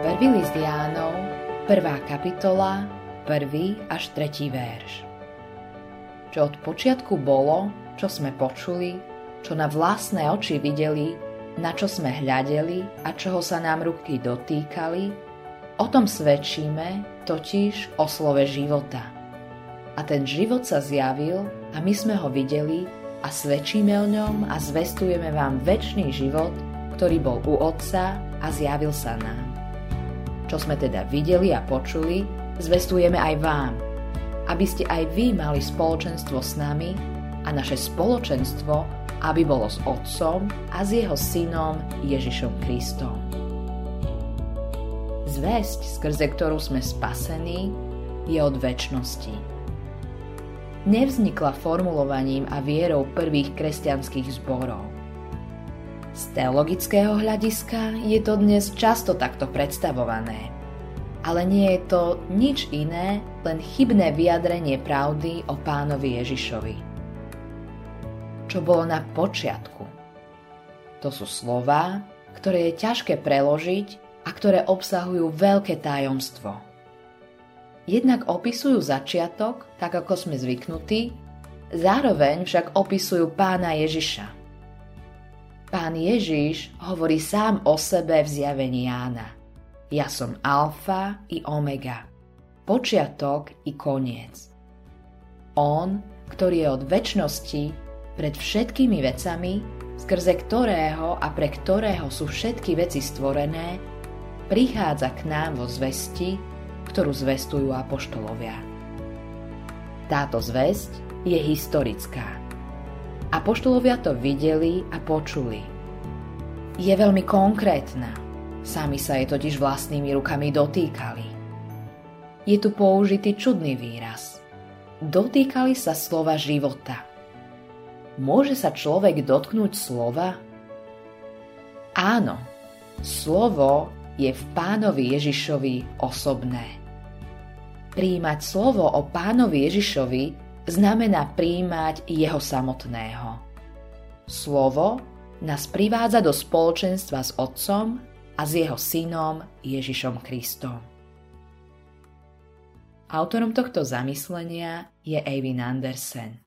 Prvý list Jánov, prvá kapitola, prvý až tretí verš. Čo od počiatku bolo, čo sme počuli, čo na vlastné oči videli, na čo sme hľadeli a čoho sa nám ruky dotýkali, o tom svedčíme, totiž o slove života. A ten život sa zjavil a my sme ho videli a svedčíme o ňom a zvestujeme vám väčší život, ktorý bol u Otca a zjavil sa nám. Čo sme teda videli a počuli, zvestujeme aj vám, aby ste aj vy mali spoločenstvo s nami a naše spoločenstvo, aby bolo s Otcom a s jeho synom Ježišom Kristom. Zväzť, skrze ktorú sme spasení, je od väčšnosti. Nevznikla formulovaním a vierou prvých kresťanských zborov. Z teologického hľadiska je to dnes často takto predstavované. Ale nie je to nič iné, len chybné vyjadrenie pravdy o pánovi Ježišovi. Čo bolo na počiatku? To sú slová, ktoré je ťažké preložiť a ktoré obsahujú veľké tajomstvo. Jednak opisujú začiatok, tak ako sme zvyknutí, zároveň však opisujú pána Ježiša – Pán Ježiš hovorí sám o sebe v zjavení Jána. Ja som alfa i omega, počiatok i koniec. On, ktorý je od väčšnosti pred všetkými vecami, skrze ktorého a pre ktorého sú všetky veci stvorené, prichádza k nám vo zvesti, ktorú zvestujú apoštolovia. Táto zväzť je historická. Apoštolovia to videli a počuli. Je veľmi konkrétna. Sami sa jej totiž vlastnými rukami dotýkali. Je tu použitý čudný výraz. Dotýkali sa slova života. Môže sa človek dotknúť slova? Áno, slovo je v pánovi Ježišovi osobné. Príjmať slovo o pánovi Ježišovi znamená príjmať jeho samotného. Slovo nás privádza do spoločenstva s Otcom a s jeho synom Ježišom Kristom. Autorom tohto zamyslenia je Eivin Andersen.